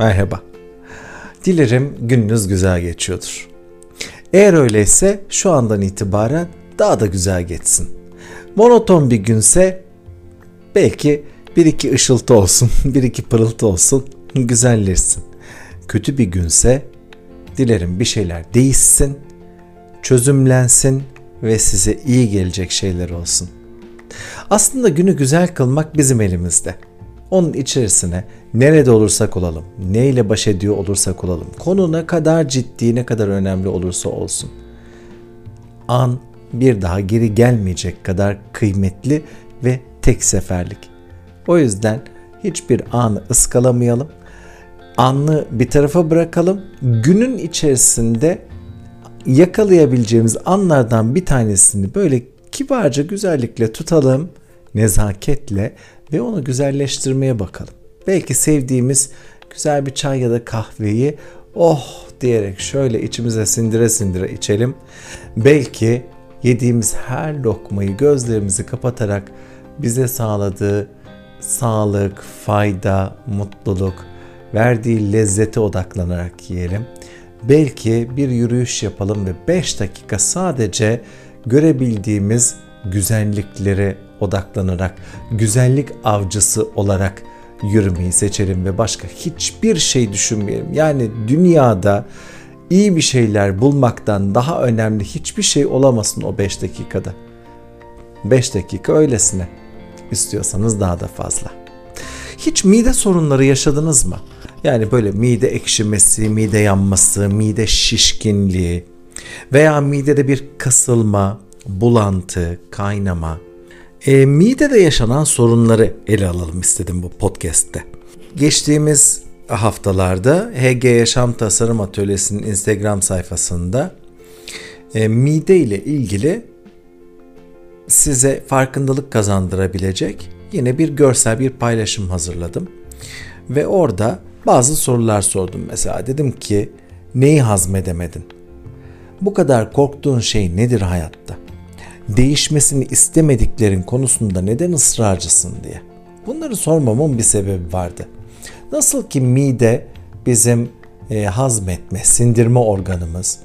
Merhaba. Dilerim gününüz güzel geçiyordur. Eğer öyleyse şu andan itibaren daha da güzel geçsin. Monoton bir günse belki bir iki ışıltı olsun, bir iki pırıltı olsun, güzelleşsin. Kötü bir günse dilerim bir şeyler değişsin, çözümlensin ve size iyi gelecek şeyler olsun. Aslında günü güzel kılmak bizim elimizde. Onun içerisine nerede olursak olalım, neyle baş ediyor olursak olalım, konu ne kadar ciddi, ne kadar önemli olursa olsun. An bir daha geri gelmeyecek kadar kıymetli ve tek seferlik. O yüzden hiçbir anı ıskalamayalım. Anlı bir tarafa bırakalım. Günün içerisinde yakalayabileceğimiz anlardan bir tanesini böyle kibarca güzellikle tutalım, nezaketle ve onu güzelleştirmeye bakalım. Belki sevdiğimiz güzel bir çay ya da kahveyi oh diyerek şöyle içimize sindire sindire içelim. Belki yediğimiz her lokmayı gözlerimizi kapatarak bize sağladığı sağlık, fayda, mutluluk, verdiği lezzete odaklanarak yiyelim. Belki bir yürüyüş yapalım ve 5 dakika sadece görebildiğimiz güzelliklere odaklanarak, güzellik avcısı olarak yürümeyi seçelim ve başka hiçbir şey düşünmeyelim. Yani dünyada iyi bir şeyler bulmaktan daha önemli hiçbir şey olamasın o 5 dakikada. 5 dakika öylesine. İstiyorsanız daha da fazla. Hiç mide sorunları yaşadınız mı? Yani böyle mide ekşimesi, mide yanması, mide şişkinliği veya midede bir kasılma, bulantı, kaynama. E, midede yaşanan sorunları ele alalım istedim bu podcast'te. Geçtiğimiz haftalarda HG Yaşam Tasarım Atölyesi'nin Instagram sayfasında e, mide ile ilgili size farkındalık kazandırabilecek yine bir görsel bir paylaşım hazırladım. Ve orada bazı sorular sordum mesela. Dedim ki neyi hazmedemedin? Bu kadar korktuğun şey nedir hayatta? Değişmesini istemediklerin konusunda neden ısrarcısın diye. Bunları sormamın bir sebebi vardı. Nasıl ki mide bizim e, hazmetme, sindirme organımız,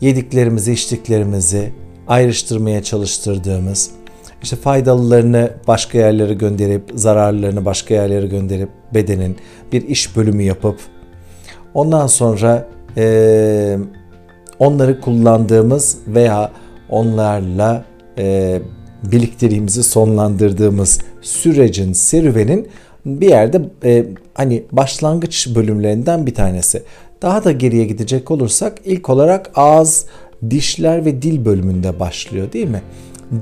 yediklerimizi, içtiklerimizi ayrıştırmaya çalıştırdığımız, işte faydalılarını başka yerlere gönderip zararlarını başka yerlere gönderip bedenin bir iş bölümü yapıp ondan sonra e, onları kullandığımız veya onlarla e, birlikteliğimizi sonlandırdığımız sürecin serüvenin bir yerde e, hani başlangıç bölümlerinden bir tanesi. Daha da geriye gidecek olursak ilk olarak ağız, dişler ve dil bölümünde başlıyor değil mi?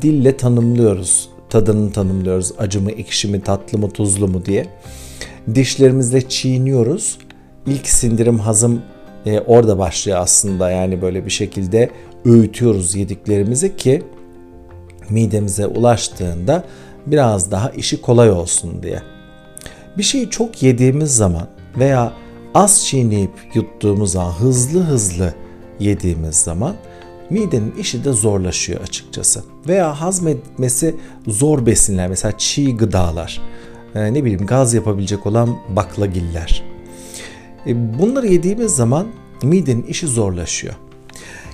Dille tanımlıyoruz, tadını tanımlıyoruz. Acı mı, ekşi mi, tatlı mı, tuzlu mu diye. Dişlerimizle çiğniyoruz. İlk sindirim hazım e, orada başlıyor aslında. Yani böyle bir şekilde öğütüyoruz yediklerimizi ki midemize ulaştığında biraz daha işi kolay olsun diye. Bir şeyi çok yediğimiz zaman veya az çiğneyip yuttuğumuz zaman hızlı hızlı yediğimiz zaman midenin işi de zorlaşıyor açıkçası. Veya hazmetmesi zor besinler mesela çiğ gıdalar e, ne bileyim gaz yapabilecek olan baklagiller. E, bunları yediğimiz zaman midenin işi zorlaşıyor.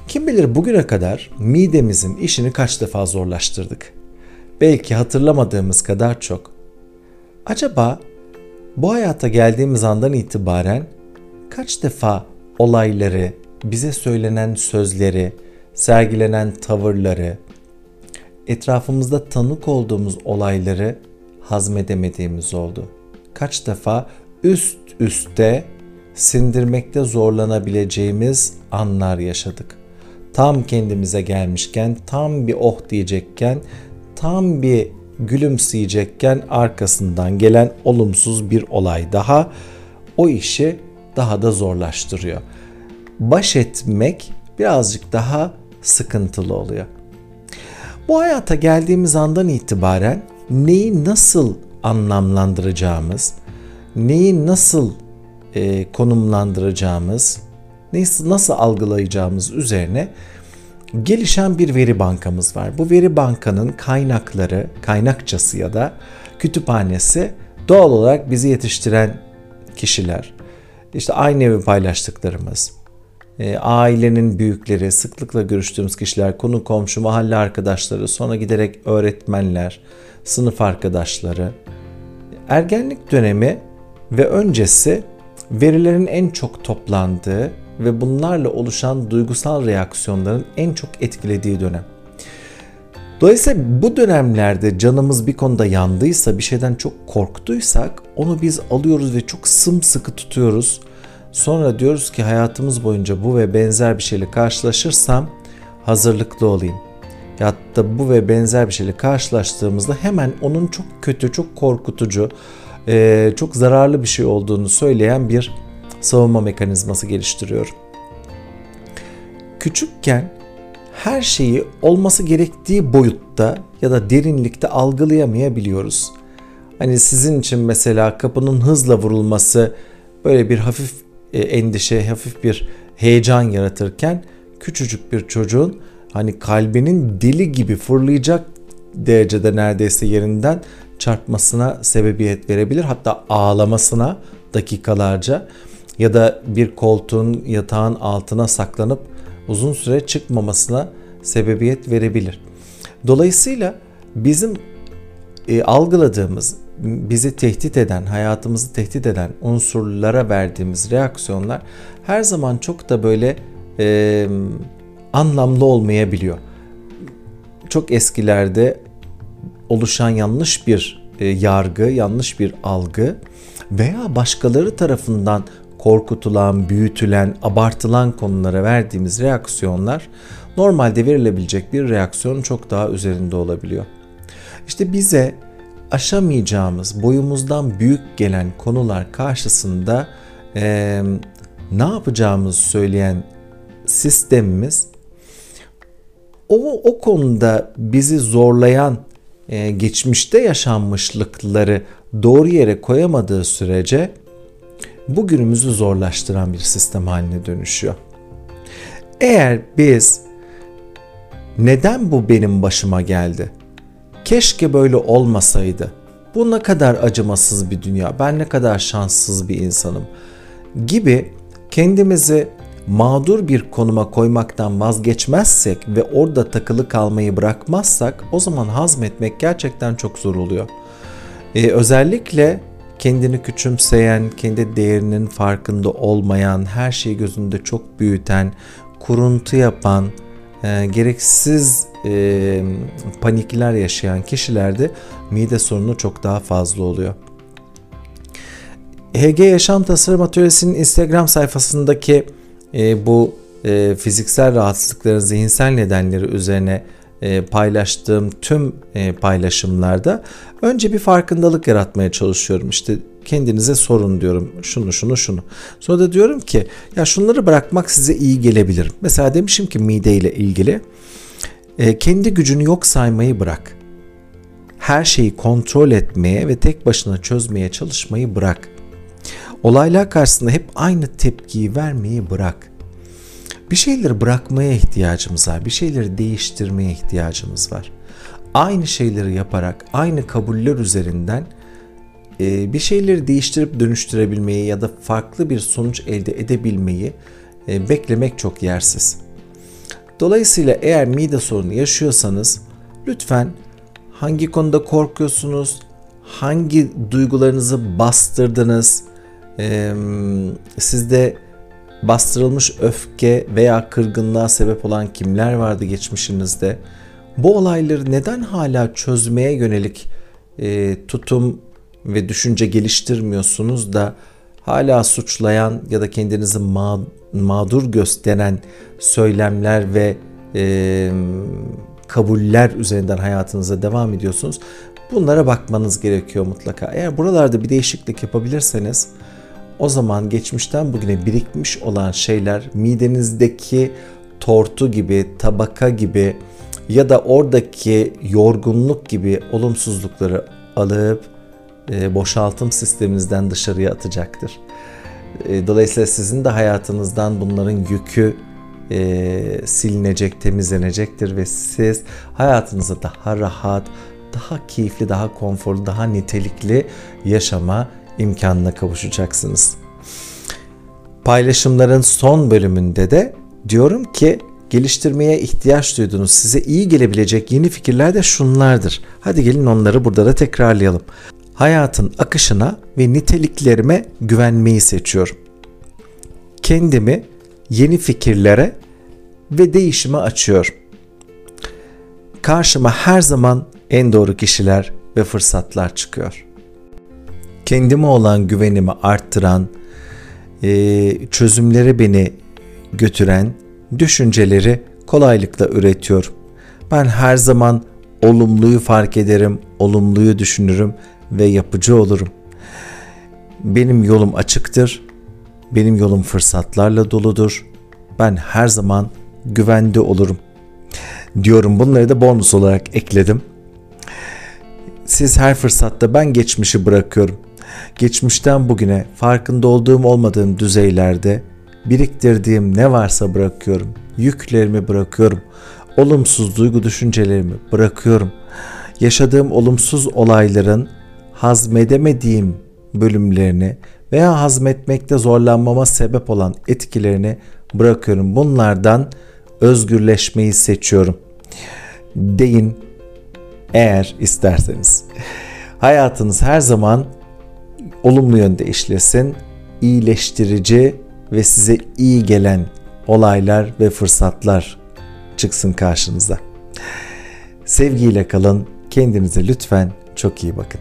Kim bilir bugüne kadar midemizin işini kaç defa zorlaştırdık. Belki hatırlamadığımız kadar çok. Acaba bu hayata geldiğimiz andan itibaren kaç defa olayları, bize söylenen sözleri, sergilenen tavırları, etrafımızda tanık olduğumuz olayları hazmedemediğimiz oldu. Kaç defa üst üste sindirmekte zorlanabileceğimiz anlar yaşadık. Tam kendimize gelmişken, tam bir oh diyecekken, tam bir gülümseyecekken arkasından gelen olumsuz bir olay daha o işi daha da zorlaştırıyor. Baş etmek birazcık daha sıkıntılı oluyor. Bu hayata geldiğimiz andan itibaren neyi nasıl anlamlandıracağımız, neyi nasıl e, konumlandıracağımız, nasıl algılayacağımız üzerine gelişen bir veri bankamız var. Bu veri bankanın kaynakları, kaynakçası ya da kütüphanesi doğal olarak bizi yetiştiren kişiler, işte aynı evi paylaştıklarımız, e, ailenin büyükleri, sıklıkla görüştüğümüz kişiler, konu komşu, mahalle arkadaşları, sonra giderek öğretmenler, sınıf arkadaşları. Ergenlik dönemi ve öncesi verilerin en çok toplandığı ve bunlarla oluşan duygusal reaksiyonların en çok etkilediği dönem. Dolayısıyla bu dönemlerde canımız bir konuda yandıysa, bir şeyden çok korktuysak onu biz alıyoruz ve çok sımsıkı tutuyoruz. Sonra diyoruz ki hayatımız boyunca bu ve benzer bir şeyle karşılaşırsam hazırlıklı olayım. Ya da bu ve benzer bir şeyle karşılaştığımızda hemen onun çok kötü, çok korkutucu, çok zararlı bir şey olduğunu söyleyen bir savunma mekanizması geliştiriyorum. Küçükken her şeyi olması gerektiği boyutta ya da derinlikte algılayamayabiliyoruz. Hani sizin için mesela kapının hızla vurulması böyle bir hafif e, endişe, hafif bir heyecan yaratırken küçücük bir çocuğun hani kalbinin deli gibi fırlayacak derecede neredeyse yerinden çarpmasına sebebiyet verebilir. Hatta ağlamasına dakikalarca ya da bir koltuğun yatağın altına saklanıp uzun süre çıkmamasına sebebiyet verebilir. Dolayısıyla bizim e, algıladığımız, bizi tehdit eden, hayatımızı tehdit eden unsurlara verdiğimiz reaksiyonlar her zaman çok da böyle e, anlamlı olmayabiliyor. Çok eskilerde oluşan yanlış bir e, yargı, yanlış bir algı veya başkaları tarafından korkutulan, büyütülen, abartılan konulara verdiğimiz reaksiyonlar normalde verilebilecek bir reaksiyonun çok daha üzerinde olabiliyor. İşte bize aşamayacağımız, boyumuzdan büyük gelen konular karşısında e, ne yapacağımızı söyleyen sistemimiz o, o konuda bizi zorlayan e, geçmişte yaşanmışlıkları doğru yere koyamadığı sürece bugünümüzü zorlaştıran bir sistem haline dönüşüyor. Eğer biz neden bu benim başıma geldi? Keşke böyle olmasaydı. Bu ne kadar acımasız bir dünya. Ben ne kadar şanssız bir insanım gibi kendimizi mağdur bir konuma koymaktan vazgeçmezsek ve orada takılı kalmayı bırakmazsak o zaman hazmetmek gerçekten çok zor oluyor. Ee, özellikle kendini küçümseyen, kendi değerinin farkında olmayan, her şeyi gözünde çok büyüten, kuruntu yapan, e, gereksiz e, panikler yaşayan kişilerde mide sorunu çok daha fazla oluyor. HG Yaşam Tasarım Atölyesi'nin Instagram sayfasındaki e, bu e, fiziksel rahatsızlıkların zihinsel nedenleri üzerine e, paylaştığım tüm e, paylaşımlarda önce bir farkındalık yaratmaya çalışıyorum. İşte kendinize sorun diyorum şunu şunu şunu. Sonra da diyorum ki ya şunları bırakmak size iyi gelebilir. Mesela demişim ki mide ile ilgili e, kendi gücünü yok saymayı bırak. Her şeyi kontrol etmeye ve tek başına çözmeye çalışmayı bırak. Olaylar karşısında hep aynı tepkiyi vermeyi bırak. Bir şeyleri bırakmaya ihtiyacımız var. Bir şeyleri değiştirmeye ihtiyacımız var. Aynı şeyleri yaparak, aynı kabuller üzerinden e, bir şeyleri değiştirip dönüştürebilmeyi ya da farklı bir sonuç elde edebilmeyi e, beklemek çok yersiz. Dolayısıyla eğer mide sorunu yaşıyorsanız lütfen hangi konuda korkuyorsunuz, hangi duygularınızı bastırdınız, sizde bastırılmış öfke veya kırgınlığa sebep olan kimler vardı geçmişinizde? Bu olayları neden hala çözmeye yönelik e, tutum ve düşünce geliştirmiyorsunuz da hala suçlayan ya da kendinizi ma- mağdur gösteren söylemler ve e, kabuller üzerinden hayatınıza devam ediyorsunuz. Bunlara bakmanız gerekiyor mutlaka. Eğer buralarda bir değişiklik yapabilirseniz o zaman geçmişten bugüne birikmiş olan şeyler midenizdeki tortu gibi, tabaka gibi ya da oradaki yorgunluk gibi olumsuzlukları alıp e, boşaltım sisteminizden dışarıya atacaktır. E, dolayısıyla sizin de hayatınızdan bunların yükü e, silinecek, temizlenecektir ve siz hayatınızı daha rahat, daha keyifli, daha konforlu, daha nitelikli yaşama imkanına kavuşacaksınız. Paylaşımların son bölümünde de diyorum ki geliştirmeye ihtiyaç duyduğunuz size iyi gelebilecek yeni fikirler de şunlardır. Hadi gelin onları burada da tekrarlayalım. Hayatın akışına ve niteliklerime güvenmeyi seçiyorum. Kendimi yeni fikirlere ve değişime açıyorum. Karşıma her zaman en doğru kişiler ve fırsatlar çıkıyor. Kendime olan güvenimi arttıran, çözümleri beni götüren düşünceleri kolaylıkla üretiyorum. Ben her zaman olumluyu fark ederim, olumluyu düşünürüm ve yapıcı olurum. Benim yolum açıktır. Benim yolum fırsatlarla doludur. Ben her zaman güvende olurum. Diyorum bunları da bonus olarak ekledim. Siz her fırsatta ben geçmişi bırakıyorum. Geçmişten bugüne farkında olduğum olmadığım düzeylerde biriktirdiğim ne varsa bırakıyorum. Yüklerimi bırakıyorum. Olumsuz duygu düşüncelerimi bırakıyorum. Yaşadığım olumsuz olayların hazmedemediğim bölümlerini veya hazmetmekte zorlanmama sebep olan etkilerini bırakıyorum. Bunlardan özgürleşmeyi seçiyorum. Deyin eğer isterseniz. Hayatınız her zaman olumlu yönde işlesin, iyileştirici ve size iyi gelen olaylar ve fırsatlar çıksın karşınıza. Sevgiyle kalın, kendinize lütfen çok iyi bakın.